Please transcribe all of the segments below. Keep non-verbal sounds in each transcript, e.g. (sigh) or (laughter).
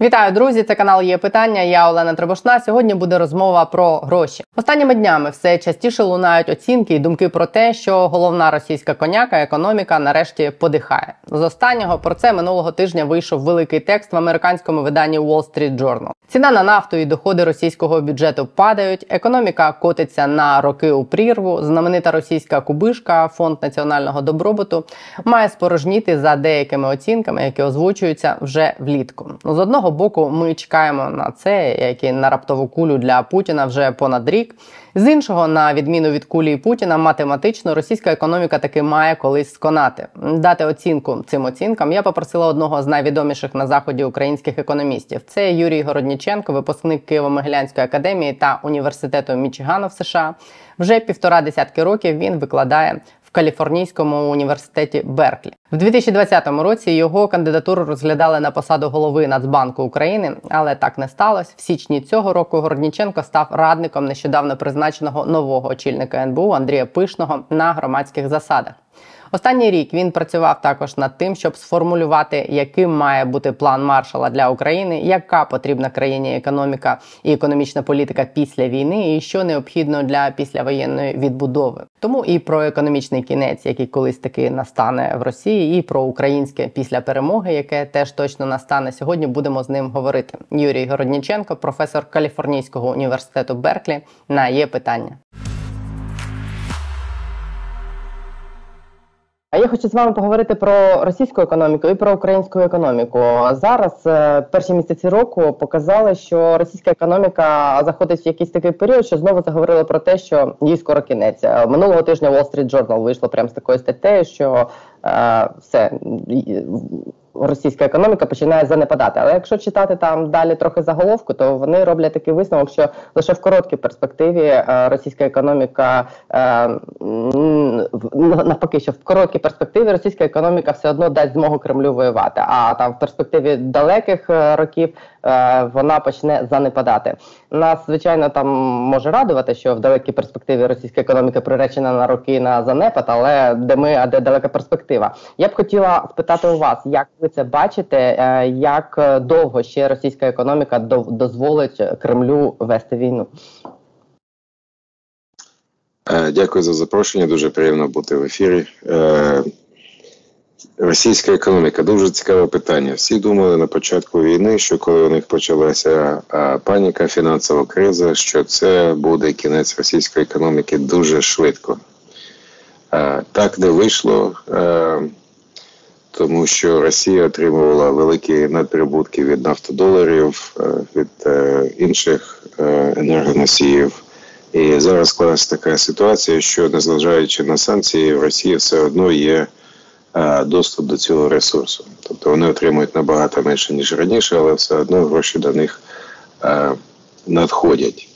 Вітаю, друзі! Це канал є питання. Я Олена Требошна. Сьогодні буде розмова про гроші. Останніми днями все частіше лунають оцінки і думки про те, що головна російська коняка, економіка, нарешті подихає. З останнього про це минулого тижня вийшов великий текст в американському виданні Wall Street Journal. Ціна на нафту і доходи російського бюджету падають. Економіка котиться на роки у прірву. Знаменита російська кубишка, фонд національного добробуту, має спорожніти за деякими оцінками, які озвучуються вже влітку. З одного одного боку, ми чекаємо на це, як і на раптову кулю для Путіна вже понад рік. З іншого, на відміну від кулі Путіна, математично російська економіка таки має колись сконати. Дати оцінку цим оцінкам я попросила одного з найвідоміших на заході українських економістів. Це Юрій Городніченко, випускник Києво-Могилянської академії та університету Мічигана в США. Вже півтора десятки років він викладає Каліфорнійському університеті Берклі. В 2020 році його кандидатуру розглядали на посаду голови Нацбанку України, але так не сталося. В січні цього року Горніченко став радником нещодавно призначеного нового очільника НБУ Андрія Пишного на громадських засадах. Останній рік він працював також над тим, щоб сформулювати, яким має бути план маршала для України, яка потрібна країні економіка і економічна політика після війни, і що необхідно для післявоєнної відбудови. Тому і про економічний кінець, який колись таки настане в Росії, і про українське після перемоги, яке теж точно настане сьогодні. Будемо з ним говорити. Юрій Городніченко, професор Каліфорнійського університету Берклі, на є питання. Я хочу з вами поговорити про російську економіку і про українську економіку. Зараз е, перші місяці року показали, що російська економіка заходить в якийсь такий період, що знову заговорили про те, що їй скоро кінець е, минулого тижня. Wall Street Journal вийшло прямо з такою статтею, що е, все російська економіка починає занепадати. Але якщо читати там далі трохи заголовку, то вони роблять такий висновок, що лише в короткій перспективі е, російська економіка е, навпаки, що в короткій перспективі російська економіка все одно дасть змогу Кремлю воювати. А там в перспективі далеких е, років вона почне занепадати. Нас звичайно там може радувати, що в далекій перспективі російська економіка приречена на роки на занепад, але де ми, а де далека перспектива. Я б хотіла спитати у вас, як ви це бачите, е, як довго ще російська економіка дозволить Кремлю вести війну? Е, дякую за запрошення. Дуже приємно бути в ефірі. Російська економіка дуже цікаве питання. Всі думали на початку війни, що коли у них почалася паніка, фінансова криза, що це буде кінець російської економіки дуже швидко. Так не вийшло, тому що Росія отримувала великі надприбутки від нафтодоларів, від е, інших е, енергоносіїв. І зараз склалася така ситуація, що незважаючи на санкції, в Росії все одно є. Е, доступ до цього ресурсу. Тобто вони отримують набагато менше, ніж раніше, але все одно гроші до них е, надходять.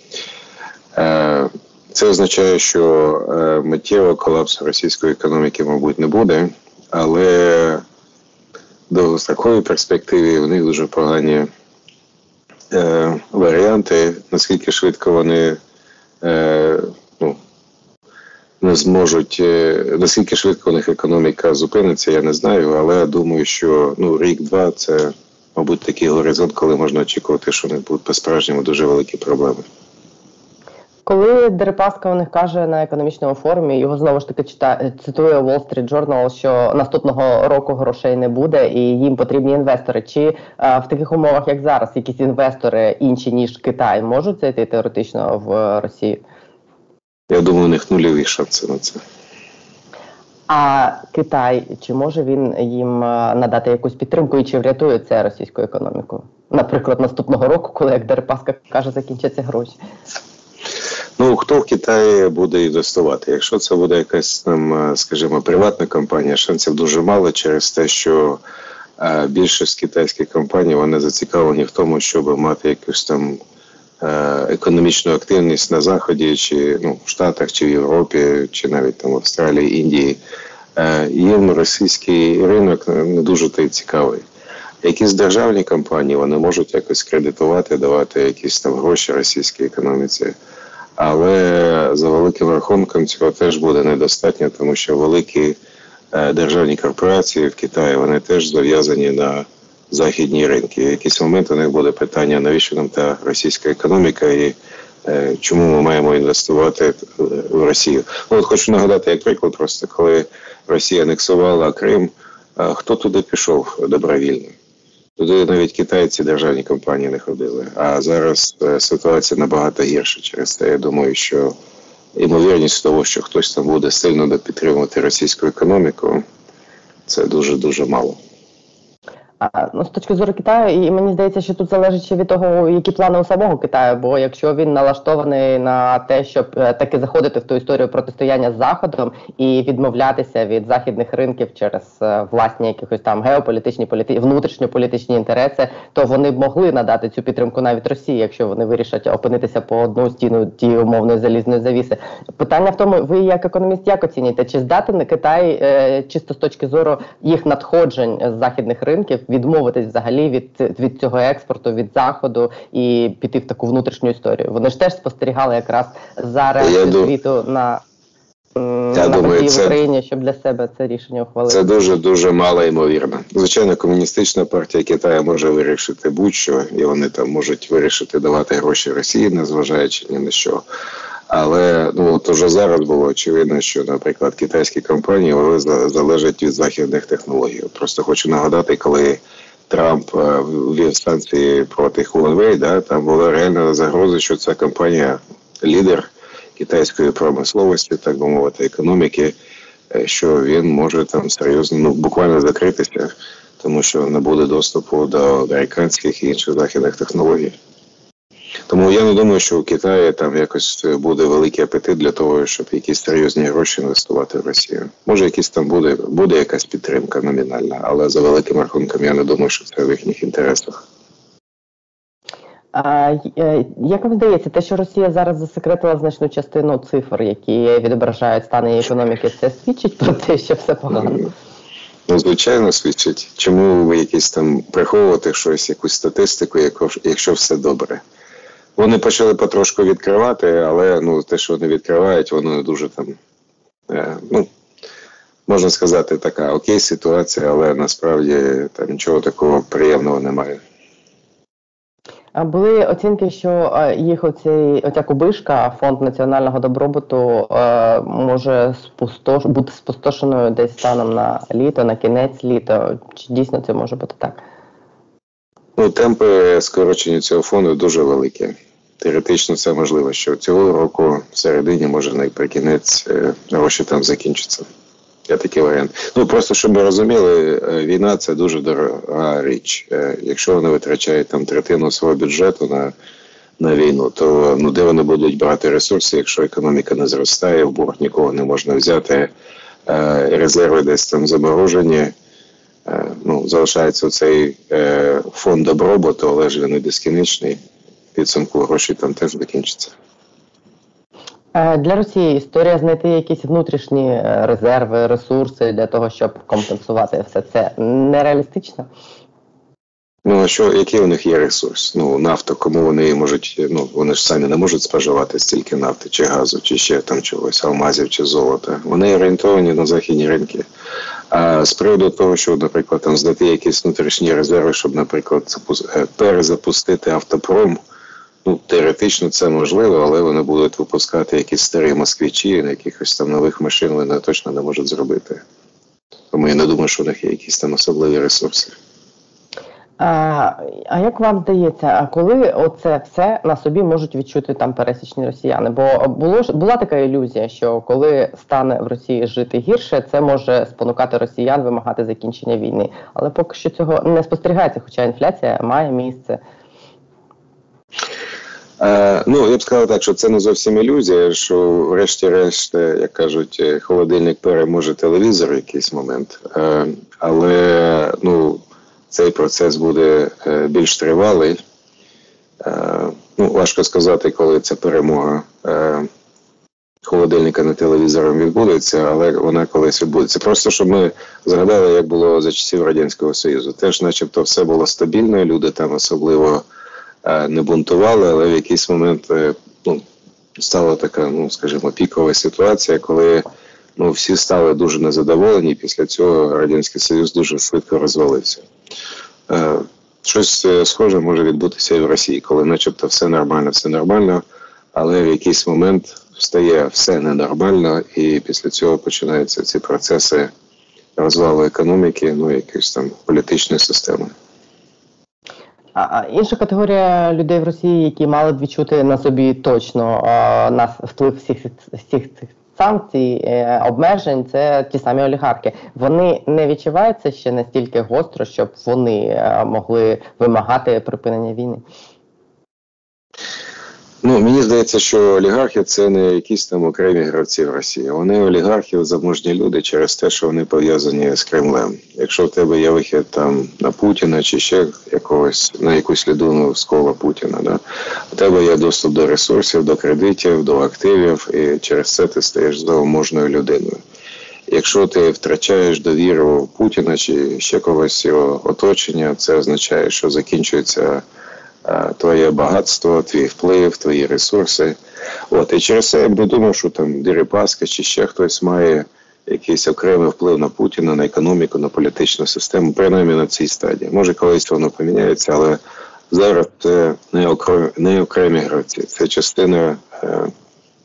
Е, це означає, що миттєво колапсу російської економіки, мабуть, не буде, але в довгостроковій перспективі в них дуже погані варіанти, наскільки швидко вони не зможуть е, наскільки швидко у них економіка зупиниться, я не знаю. Але думаю, що ну рік-два це, мабуть, такий горизонт, коли можна очікувати, що них будуть по справжньому дуже великі проблеми. Коли Дерипаска у них каже на економічному форумі, його знову ж таки читає, цитує Wall Street Journal, що наступного року грошей не буде і їм потрібні інвестори. Чи а, в таких умовах, як зараз, якісь інвестори інші ніж Китай, можуть зайти теоретично в Росію? Я думаю, у них нульові шанси на це. А Китай чи може він їм е, надати якусь підтримку і чи врятує це російську економіку? Наприклад, наступного року, коли як Дерипаска каже, закінчаться гроші. Ну хто в Китаї буде інвестувати? Якщо це буде якась там, е, скажімо, приватна компанія, шансів дуже мало через те, що е, більшість китайських компаній вони зацікавлені в тому, щоб мати якусь там економічну активність на заході, чи ну в Штатах, чи в Європі, чи навіть там в Австралії, Індії, е, їм російський ринок не дуже той цікавий. Якісь державні компанії вони можуть якось кредитувати, давати якісь там гроші російській економіці. Але за великим рахунком цього теж буде недостатньо, тому що великі е, державні корпорації в Китаї вони теж зав'язані на західні ринки. В якийсь момент у них буде питання, навіщо нам та російська економіка і е, чому ми маємо інвестувати в Росію. Ну, от хочу нагадати, як приклад, просто коли Росія анексувала Крим, хто туди пішов добровільно? Туди навіть китайці державні компанії не ходили. А зараз е, ситуація набагато гірша. Через це я думаю, що ймовірність того, що хтось там буде сильно підтримувати російську економіку, це дуже дуже мало. Ну, з точки зору Китаю, і мені здається, що тут залежить ще від того, які плани у самого Китаю. Бо якщо він налаштований на те, щоб е, таки заходити в ту історію протистояння з заходом і відмовлятися від західних ринків через е, власні якихось там геополітичні політи... внутрішньополітичні інтереси, то вони б могли надати цю підтримку навіть Росії, якщо вони вирішать опинитися по одну стіну тієї умовної залізної завіси. Питання в тому, ви як економіст як оцінюєте, чи здатен Китай е, чисто з точки зору їх надходжень з західних ринків? Відмовитись взагалі від від цього експорту від заходу і піти в таку внутрішню історію. Вони ж теж спостерігали якраз за реакцією світу на. Я на думаю, це, в Україні, щоб для себе це рішення ухвалити. Це дуже дуже мало ймовірно. Звичайно, комуністична партія Китаю може вирішити будь-що, і вони там можуть вирішити давати гроші Росії, незважаючи ні на що. Але ну от уже зараз було очевидно, що, наприклад, китайські компанії вони залежать від західних технологій. Просто хочу нагадати, коли Трамп е, ввів санкції проти Huawei, да, там була реальна загроза, що ця компанія лідер китайської промисловості, так би мовити, економіки, е, що він може там серйозно ну буквально закритися, тому що не буде доступу до американських і інших західних технологій. Тому я не думаю, що у Китаї там якось буде великий апетит для того, щоб якісь серйозні гроші інвестувати в Росію. Може, якісь там буде буде якась підтримка номінальна, але за великим рахунком я не думаю, що це в їхніх інтересах. А, е, Як вам здається, те, що Росія зараз засекретила значну частину цифр, які відображають стан її економіки, це свідчить про те, що все погано? Ну, звичайно, свідчить. Чому ви якісь там приховувати щось, якусь статистику, якщо все добре? Вони почали потрошку відкривати, але ну, те, що вони відкривають, воно не дуже там. Е, ну, Можна сказати, така окей ситуація, але насправді там нічого такого приємного немає. А були оцінки, що е, їх оцей оця кубишка, фонд національного добробуту, е, може спустош бути спустошеною десь станом на літо, на кінець літа. Чи дійсно це може бути так? Ну, темпи скорочення цього фонду дуже великі. Теоретично це можливо, що цього року в середині, може наприкінець е, гроші там закінчаться. Є такий варіант. Ну просто щоб ви розуміли, е, війна це дуже дорога річ. Е, якщо вони витрачають там третину свого бюджету на на війну, то ну де вони будуть брати ресурси, якщо економіка не зростає, в борг нікого не можна взяти, резерви десь там заморожені. Ну, залишається цей фонд добробуту, але ж він не безкінечний підсумку гроші там теж закінчаться. Е, для Росії історія знайти якісь внутрішні е, резерви, ресурси для того, щоб компенсувати все це нереалістично. Ну а що, який у них є ресурс? Ну, нафта, кому вони можуть, ну вони ж самі не можуть споживати стільки нафти, чи газу, чи ще там чогось, алмазів чи золота. Вони орієнтовані на західні ринки. А з приводу того, що, наприклад, там здати якісь внутрішні резерви, щоб, наприклад, е, перезапустити автопром. Ну, теоретично це можливо, але вони будуть випускати якісь старі москвичі, на якихось там нових машин вони точно не можуть зробити. Тому я не думаю, що у них є якісь там особливі ресурси. А а як вам здається, а коли оце все на собі можуть відчути там пересічні росіяни? Бо було була така ілюзія, що коли стане в Росії жити гірше, це може спонукати росіян вимагати закінчення війни. Але поки що цього не спостерігається, хоча інфляція має місце. Е, ну, я б сказав так, що це не зовсім ілюзія, що врешті-решт, е, як кажуть, е, холодильник переможе телевізор в якийсь момент. Але ну, цей процес буде більш тривалий. Ну, Важко сказати, коли ця перемога холодильника над телевізором відбудеться, але вона колись відбудеться. Просто щоб ми згадали, як було за часів Радянського Союзу. Теж, начебто, все було стабільно, люди там особливо. Е, не бунтували, але в якийсь момент е, ну, стала така, ну скажімо, пікова ситуація, коли ну, всі стали дуже незадоволені. Після цього Радянський Союз дуже швидко розвалився. Е, щось схоже може відбутися і в Росії, коли, начебто, все нормально, все нормально, але в якийсь момент стає все ненормально, і після цього починаються ці процеси розвалу економіки, ну якоїсь там політичної системи. А, інша категорія людей в Росії, які мали б відчути на собі точно а, на вплив всіх всіх цих санкцій, е, обмежень, це ті самі олігархи. Вони не відчуваються ще настільки гостро, щоб вони е, могли вимагати припинення війни. Ну, мені здається, що олігархи це не якісь там окремі гравці в Росії. Вони олігархи заможні люди через те, що вони пов'язані з Кремлем. Якщо в тебе є вихід там на Путіна чи ще якогось на якусь людину з кола Путіна, да у тебе є доступ до ресурсів, до кредитів, до активів, і через це ти стаєш заможною людиною. Якщо ти втрачаєш довіру Путіна чи ще когось його оточення, це означає, що закінчується. Е, твоє багатство, твій вплив, твої ресурси. От і через це я б не думав, що там Дерипаска чи ще хтось має якийсь окремий вплив на Путіна, на економіку, на політичну систему, принаймні на цій стадії. Може, колись воно поміняється, але зараз це не окремі, не окремі гравці, це частина е,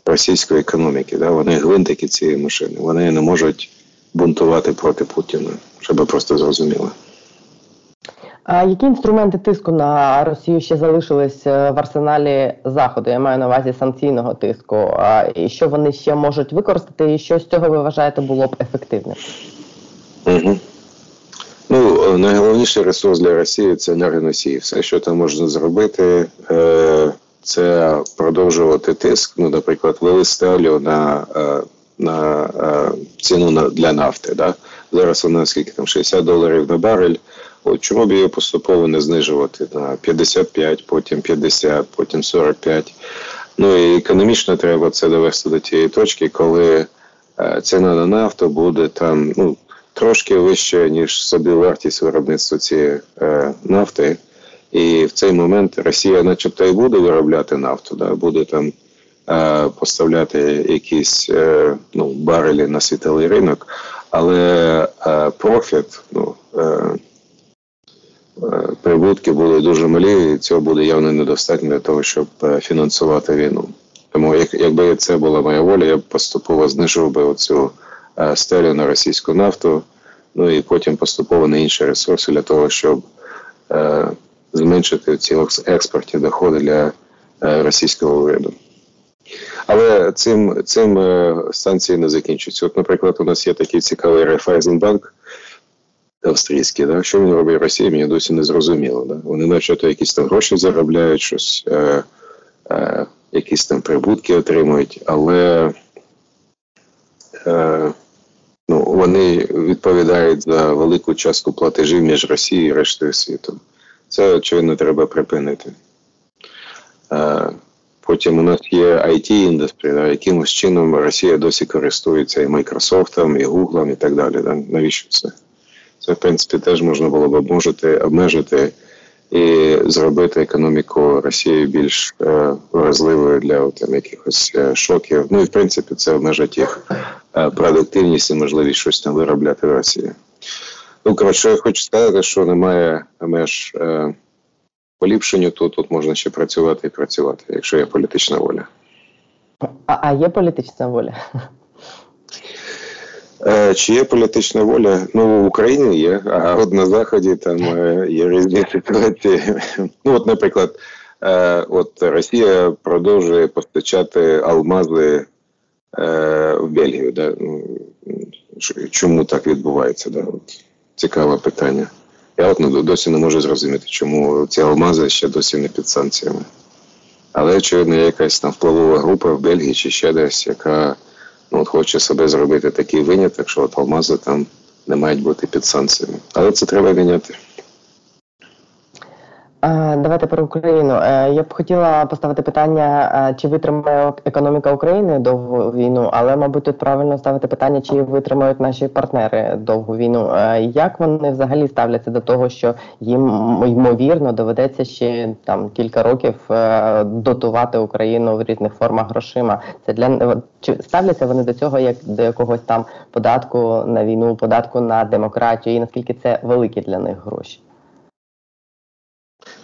російської економіки. Да? Вони гвинтики цієї машини. Вони не можуть бунтувати проти Путіна, щоб просто зрозуміло. Які інструменти тиску на Росію ще залишились е, в арсеналі заходу? Я маю на увазі санкційного тиску. І що вони ще можуть використати, і що з цього ви вважаєте було б ефективним? Ну, е, найголовніший ресурс для Росії це енергоносії. Все, що там можна зробити, е, це продовжувати тиск. Ну, наприклад, вели стелю на на ціну для нафти. Да? Зараз вона скільки там 60 доларів на барель. Чому б її поступово не знижувати на 55, потім 50, потім 45. Ну і економічно треба це довести до тієї точки, коли е, ціна на нафту буде там ну, трошки вище, ніж собі вартість виробництва цієї е, нафти. І в цей момент Росія, начебто, і буде виробляти нафту, да, буде там е, поставляти якісь е, ну, барелі на світовий ринок, але е, профіт, ну. Е, прибутки були дуже малі, і цього буде явно недостатньо для того, щоб е, фінансувати війну. Тому, як, якби це була моя воля, я б поступово знижував би оцю е, стелю на російську нафту, ну і потім поступово на інші ресурси для того, щоб е, зменшити ці експортні доходи для російського уряду. Але цим цим станції не закінчуються. От, наприклад, у нас є такий цікавий Райфайзенбанк, австрійські, да? що вони роблять в Росії, мені досі не зрозуміло. Да? Вони начебто якісь там гроші заробляють, щось, е, е, якісь там прибутки отримують, але е, ну, вони відповідають за велику частку платежів між Росією і рештою світу. Це, очевидно, треба припинити. Е, Потім у нас є it індустрія якимось чином Росія досі користується і Microsoft, і Google, і так далі. Да? Навіщо це? Це в принципі теж можна було б обмежити, обмежити і зробити економіку Росії більш е, вразливою для там, якихось е, шоків. Ну і в принципі це обмежить їх е, продуктивність і можливість щось там виробляти в Росії. Ну коротше, я хочу сказати, що немає меж е, поліпшенню, то тут можна ще працювати і працювати, якщо є політична воля. А, а є політична воля? Е, чи є політична воля? Ну в Україні є, а от на Заході там е, є різні ситуації. Ну, от, наприклад, е, от Росія продовжує постачати алмази в Бельгію. Да? Ну, чому так відбувається? Да? От, Цікаве питання. Я от ну, досі не можу зрозуміти, чому ці алмази ще досі не під санкціями. Але, очевидно, є якась там впливова група в Бельгії чи ще десь, яка ну, от хоче себе зробити такий виняток, що от алмази там не мають бути під санкціями. Але це треба міняти. Давайте про Україну. Е, я б хотіла поставити питання, е, чи витримає економіка України довгу війну, але, мабуть, тут правильно ставити питання, чи витримають наші партнери довгу війну. Е, як вони взагалі ставляться до того, що їм ймовірно доведеться ще там кілька років дотувати Україну в різних формах грошима? Це для чи ставляться вони до цього як до якогось там податку на війну, податку на демократію, і наскільки це великі для них гроші?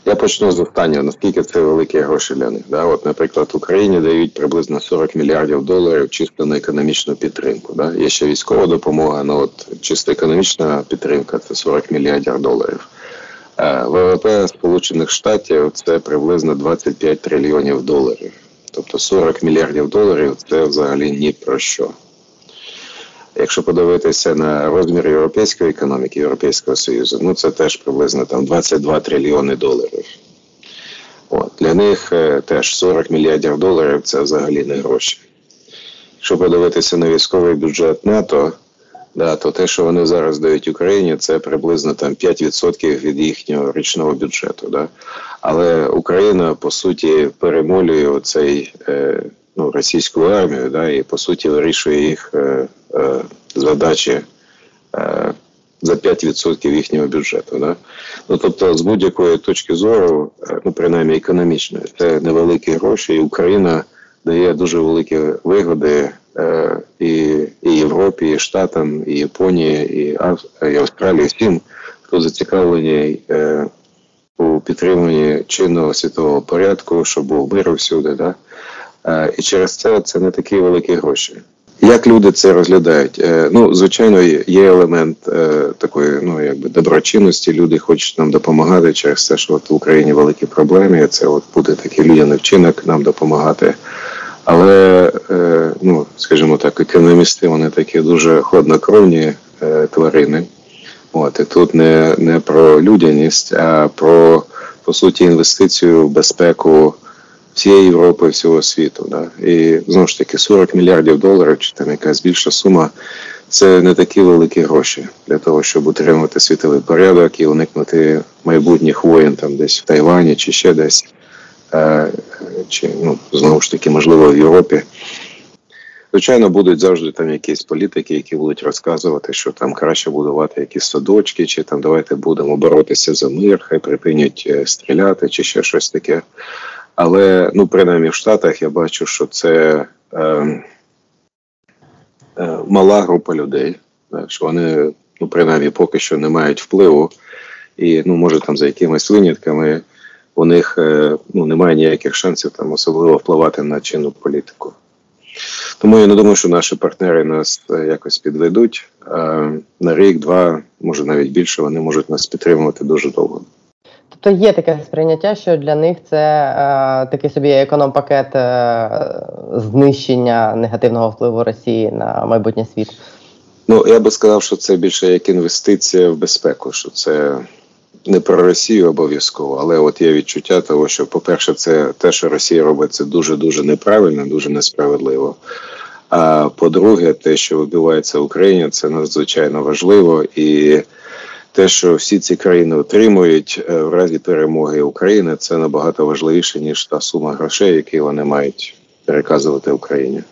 Я почну з останнього. Наскільки це великі гроші для них? Да? От, наприклад, Україні дають приблизно 40 мільярдів доларів чисто на економічну підтримку. Да? Є ще військова допомога, ну от чисто економічна підтримка це 40 мільярдів доларів. Е, ВВП Сполучених Штатів це приблизно 25 трильйонів доларів. Тобто 40 мільярдів доларів це взагалі ні про що. Якщо подивитися на розмір європейської економіки, Європейського Союзу, ну це теж приблизно там 22 трильйони доларів. От, Для них е, теж 40 мільярдів доларів це взагалі не гроші. Якщо подивитися на військовий бюджет НАТО, да, то те, що вони зараз дають Україні, це приблизно там 5% від їхнього річного бюджету. Да? Але Україна по суті перемолює оцей е, ну, російську армію, да, і по суті вирішує їх е, задачі е, за 5% їхнього бюджету. Да? Ну, Тобто, з будь-якої точки зору, е, ну принаймні економічної, це невеликі гроші, і Україна дає дуже великі вигоди е, і і Європі, і Штатам, і Японії, і, і Австралії, всім, хто зацікавлений. Е, у підтриманні чинного світового порядку, щоб був мир всюди, да? Е, і через це це не такі великі гроші. Як люди це розглядають? Е, ну, звичайно, є елемент е, такої, ну якби доброчинності. Люди хочуть нам допомагати через те, що от в Україні великі проблеми. Це от буде такий людяний вчинок нам допомагати. Але, ну скажімо так, економісти вони такі дуже хладнокровні тварини. От і тут не не про людяність, а про по суті інвестицію в безпеку всієї Європи, всього світу. Да? І знову ж таки 40 мільярдів доларів, чи там якась більша сума, це не такі великі гроші для того, щоб утримувати світовий порядок і уникнути майбутніх воєн там десь в Тайвані чи ще десь, е, чи ну знову ж таки, можливо, в Європі. Звичайно, будуть завжди там якісь політики, які будуть розказувати, що там краще будувати якісь садочки, чи там давайте будемо боротися за мир, хай припинять е, стріляти, чи ще щось таке. Але ну, принаймні в Штатах я бачу, що це е, е, мала група людей, що вони ну, принаймні поки що не мають впливу, і ну, може там за якимись винятками у них е, ну, немає ніяких шансів там особливо впливати на чинну політику. Тому я не думаю, що наші партнери нас е, якось підведуть. На рік, два, може навіть більше, вони можуть нас підтримувати дуже довго. Тобто є таке сприйняття, що для них це е, такий собі економ-пакет е, знищення негативного впливу Росії на майбутнє світ. Ну я би сказав, що це більше як інвестиція в безпеку, що це не про Росію обов'язково, але от є відчуття того, що, по-перше, це те, що Росія робить, це дуже дуже неправильно, дуже несправедливо. А по-друге, те, що відбувається в Україні, це надзвичайно важливо і. Те, що всі ці країни отримують е, в разі перемоги України, це набагато важливіше ніж та сума грошей, які вони мають переказувати Україні.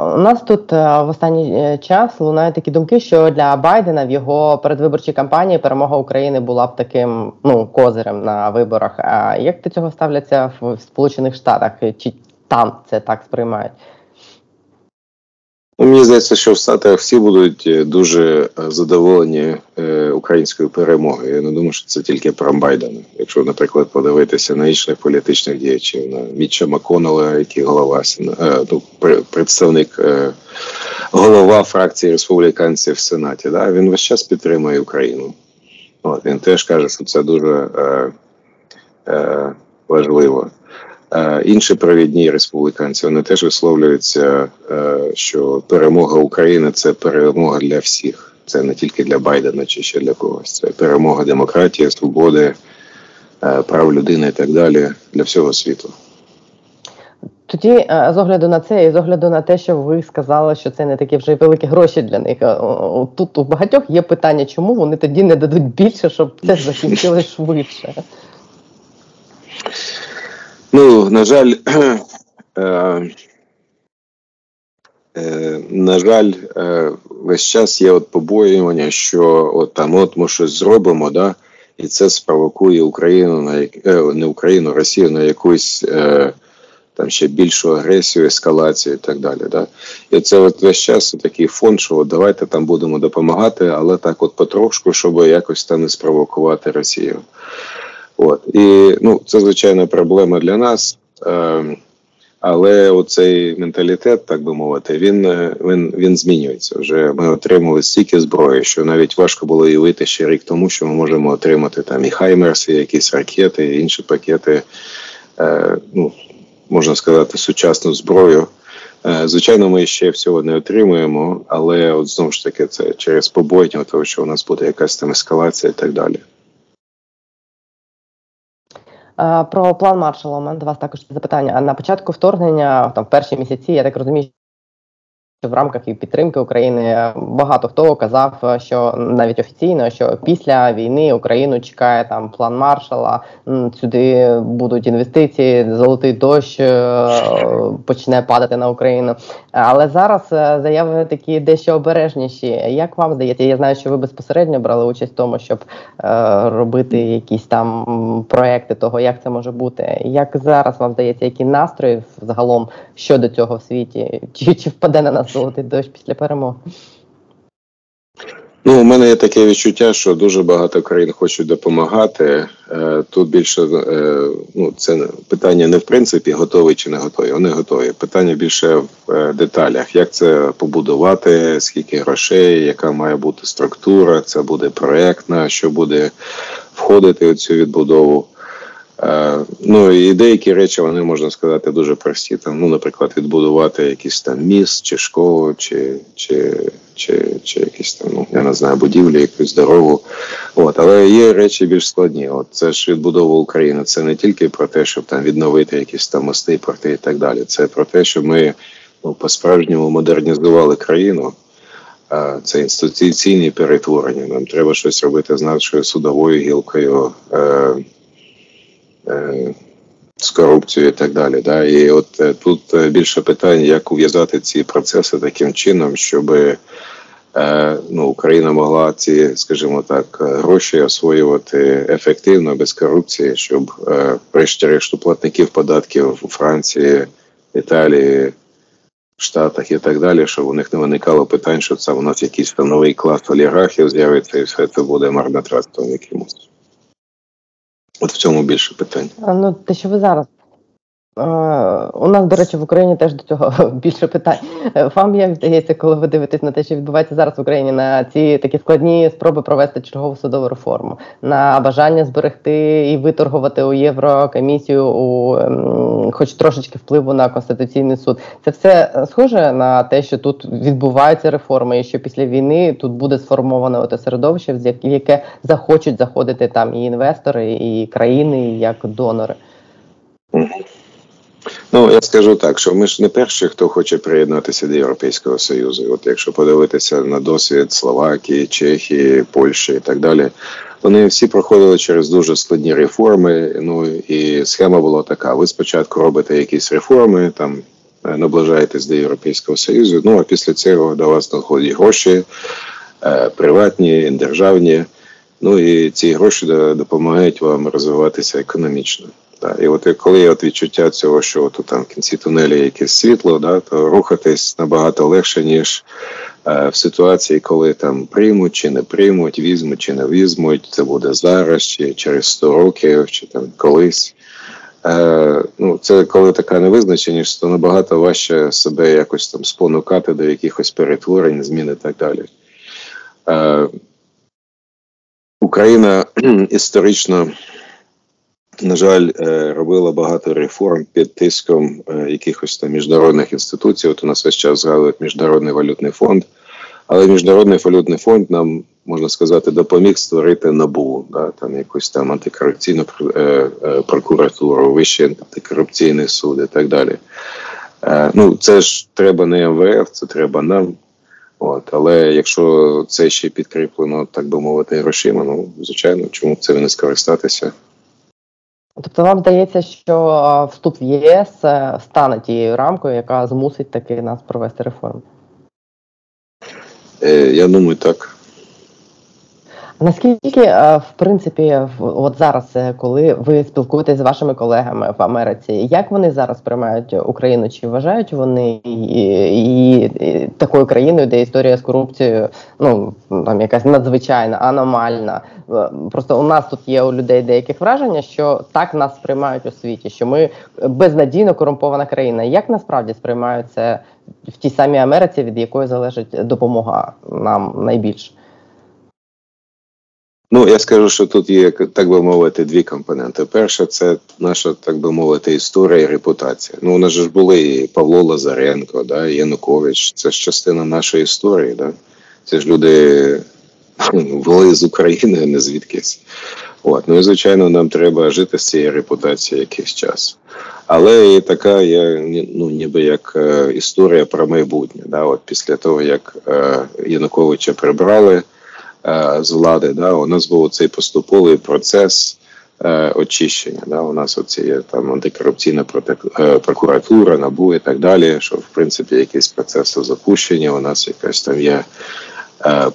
У нас тут е, в останній е, час лунають такі думки, що для Байдена в його передвиборчій кампанії перемога України була б таким ну козирем на виборах. А як до цього ставляться в Сполучених Штатах? Чи там це так сприймають? Ну, мені здається, що в Штатах всі будуть е, дуже задоволені українською перемогою. Я не думаю, що це тільки про Байдена. Якщо, наприклад, подивитися на інших політичних діячів, на Мітча Маконела, який голова ну, представник голова фракції республіканців в Сенаті. Да? Він весь час підтримує Україну. От, Він теж каже, що це дуже е, е, важливо. Інші провідні республіканці вони теж висловлюються, е, що перемога України це перемога для всіх. Це не тільки для Байдена чи ще для когось. Це перемога демократії, свободи, е, прав людини і так далі для всього світу. Тоді, е, з огляду на це, і з огляду на те, що ви сказали, що це не такі вже великі гроші для них. Тут у багатьох є питання, чому вони тоді не дадуть більше, щоб це закінчилось швидше. Ну, на жаль, (clears throat) е, е, на жаль, е, весь час є от побоювання, що от там от ми щось зробимо, да, і це спровокує Україну на е, не Україну, Росію на якусь. Е, там ще більшу агресію, ескалацію і так далі. Да? І це от весь час такий фон, що от давайте там будемо допомагати, але так от потрошку, щоб якось там не спровокувати Росію. От і ну, це звичайна проблема для нас. Е, але оцей менталітет, так би мовити, він е, він він змінюється. Вже ми отримали стільки зброї, що навіть важко було уявити ще рік тому, що ми можемо отримати там і Хаймерси, якісь ракети, і інші пакети, е, ну можна сказати, сучасну зброю. Е, звичайно, ми ще всього не отримуємо, але от знову ж таки це через побоєння, того що у нас буде якась там ескалація і так далі. Про план маршала у мене до вас також запитання. На початку вторгнення, там в перші місяці, я так розумію, в рамках і підтримки України багато хто казав, що навіть офіційно, що після війни Україну чекає там план маршала, сюди будуть інвестиції, золотий дощ е, почне падати на Україну. Але зараз е, заяви такі дещо обережніші. Як вам здається? Я знаю, що ви безпосередньо брали участь в тому, щоб е, робити якісь там проекти того, як це може бути. Як зараз вам здається, які настрої загалом щодо цього в світі? Чи, чи впаде на нас? Золотий дощ після перемоги? Ну, у мене є таке відчуття, що дуже багато країн хочуть допомагати. Е, тут більше е, ну це питання не в принципі готові чи не готові. Вони готові. Питання більше в е, деталях, як це побудувати, скільки грошей, яка має бути структура, це буде проектна, що буде входити у цю відбудову. Е, ну і деякі речі вони можна сказати дуже прості. Там, ну, наприклад, відбудувати якийсь там міст, чи школу, чи чи, чи, чи якісь там, ну я не знаю, будівлі, якусь дорогу. От, але є речі більш складні. От це ж відбудова України. Це не тільки про те, щоб там відновити якісь там мости, порти і так далі. Це про те, щоб ми ну, по-справжньому модернізували країну. Це інституційні перетворення. Нам треба щось робити з нашою судовою гілкою. Е, з корупцією і так далі. Да? І от е, тут е, більше питань, як ув'язати ці процеси таким чином, щоб ну, Україна могла ці, скажімо так, гроші освоювати ефективно, без корупції, щоб врешті-решту платників податків у Франції, Італії. Штатах і так далі, щоб у них не виникало питань, що це у нас якийсь новий клас олігархів з'явиться, і все це буде марнотратством якимось. От в цьому більше питань. Ну те, що ви зараз у нас, до речі, в Україні теж до цього (laughs) більше питань. Вам як здається, коли ви дивитесь на те, що відбувається зараз в Україні, на ці такі складні спроби провести чергову судову реформу, на бажання зберегти і виторгувати у Єврокомісію у хоч трошечки впливу на конституційний суд. Це все схоже на те, що тут відбуваються реформи, і що після війни тут буде сформоване те середовище, в яке захочуть заходити там і інвестори, і країни, як донори. Ну я скажу так, що ми ж не перші, хто хоче приєднатися до Європейського Союзу. От якщо подивитися на досвід Словакії, Чехії, Польщі і так далі, вони всі проходили через дуже складні реформи. Ну і схема була така: ви спочатку робите якісь реформи, там е, наближаєтесь до Європейського Союзу. Ну а після цього до вас доходять гроші е, приватні, державні. Ну і ці гроші допомагають вам розвиватися економічно. Да. І от коли є от відчуття цього, що от там в кінці тунелі якесь світло, да, то рухатись набагато легше, ніж е, в ситуації, коли там приймуть чи не приймуть, візьмуть чи не візьмуть, це буде зараз, чи через 100 років, чи там колись. Е, ну, Це коли така невизначеність, то набагато важче себе якось там спонукати до якихось перетворень, змін і так далі. Е, Україна (clears throat) історично на жаль, е, робила багато реформ під тиском е, якихось там міжнародних інституцій. От у нас весь час згадують міжнародний валютний фонд, але міжнародний валютний фонд нам можна сказати допоміг створити набу, да, там якусь там антикорупційну е, прокуратуру, вищий антикорупційний суд і так далі. Ну, це ж треба не МВФ, це треба нам. От, Але якщо це ще підкріплено, так би мовити, грошима, ну звичайно, чому це не скористатися? Тобто вам здається, що вступ в ЄС е, стане тією рамкою, яка змусить таки нас провести реформу? Е, я думаю, так. Наскільки, е, в принципі, от зараз, е, коли ви спілкуєтесь з вашими колегами в Америці, як вони зараз приймають Україну? Чи вважають вони і, такою країною, де історія з корупцією, ну там якась надзвичайна, аномальна? Е, просто у нас тут є у людей деяких враження, що так нас сприймають у світі, що ми безнадійно корумпована країна. Як насправді сприймають це в тій самій Америці, від якої залежить допомога нам найбільше? Ну, я скажу, що тут є, так би мовити, дві компоненти. Перша це наша, так би мовити, історія і репутація. Ну, у нас ж були і Павло Лазаренко, да, Янукович. Це ж частина нашої історії. Да? Це ж люди були з України, а не звідкись. От. Ну і звичайно, нам треба жити з цією репутацією якийсь час. Але і така є ну, ніби як е, історія про майбутнє. Да? От Після того, як е, Януковича прибрали. Е, з влади. Да, У нас був цей поступовий процес е, очищення. Да, У нас оці є там антикорупційна е, прокуратура, набу і так далі. Що в принципі якісь процеси запущені. У нас якась там є.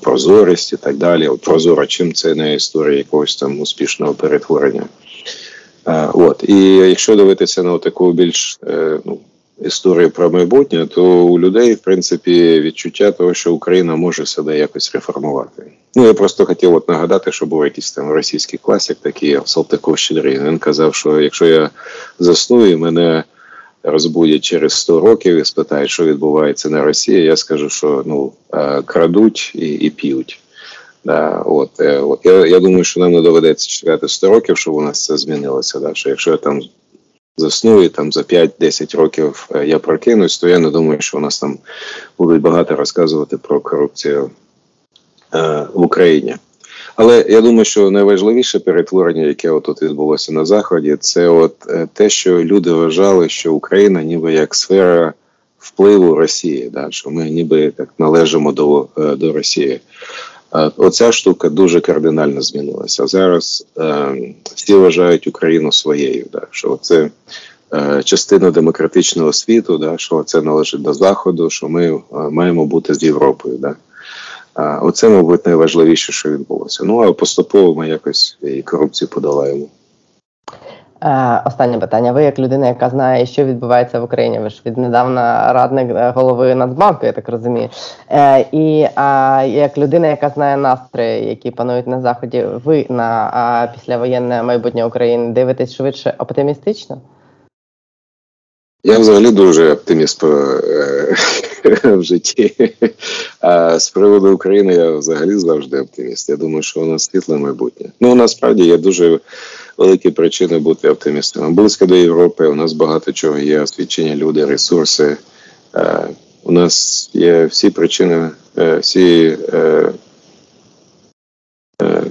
Прозорість і так далі. От Прозоро, чим це не історія якогось там успішного перетворення. От і якщо дивитися на таку більш ну, історію про майбутнє, то у людей в принципі відчуття того, що Україна може себе якось реформувати. Ну я просто хотів от нагадати, що був якийсь там російський класик, такий Салтиков Щедрий. Він казав, що якщо я засну і мене розбудять через 100 років і спитають, що відбувається на Росії, я скажу, що ну е, крадуть і і п'ють. Да, от, е, от я я думаю, що нам не доведеться чекати 100 років, щоб у нас це змінилося. Да, що Якщо я там засну і там за 5-10 років е, я прокинусь, то я не думаю, що у нас там будуть багато розказувати про корупцію е, в Україні. Але я думаю, що найважливіше перетворення, яке отут відбулося на заході, це от е, те, що люди вважали, що Україна ніби як сфера впливу Росії, да, що ми ніби так належимо до, до Росії. Оця штука дуже кардинально змінилася. Зараз е, всі вважають Україну своєю, да, що це е, частина демократичного світу, да, що це належить до Заходу, що ми е, маємо бути з Європою. Да. Е, Оце, мабуть, найважливіше, що відбулося. Ну а поступово ми якось і корупцію подолаємо. Е, останнє питання. Ви як людина, яка знає, що відбувається в Україні, ви ж віднедавна радник е, голови Нацбанку, я так розумію. Е, і а, як людина, яка знає настрої, які панують на заході, ви на а, післявоєнне майбутнє України дивитесь швидше оптимістично? Я взагалі дуже оптиміст в житті. А з приводу України я взагалі завжди оптиміст. Я думаю, що у нас світле майбутнє. Ну насправді я дуже великі причини бути оптимістами. Близько до Європи. У нас багато чого є освічення, люди, ресурси. Е, у нас є всі причини, е, всі е,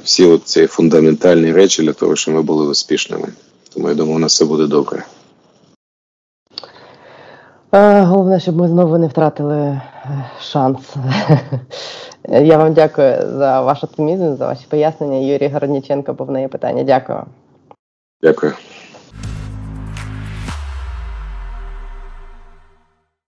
всі ці фундаментальні речі для того, щоб ми були успішними. Тому я думаю, у нас все буде добре. Головне, щоб ми знову не втратили шанс. (laughs) Я вам дякую за ваш оптимізм, за ваші пояснення. Юрій Городніченко був на питання. Дякую. Ďakujem.